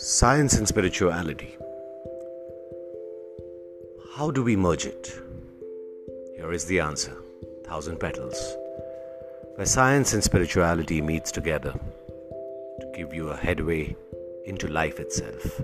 Science and spirituality. How do we merge it? Here is the answer Thousand Petals, where science and spirituality meets together to give you a headway into life itself.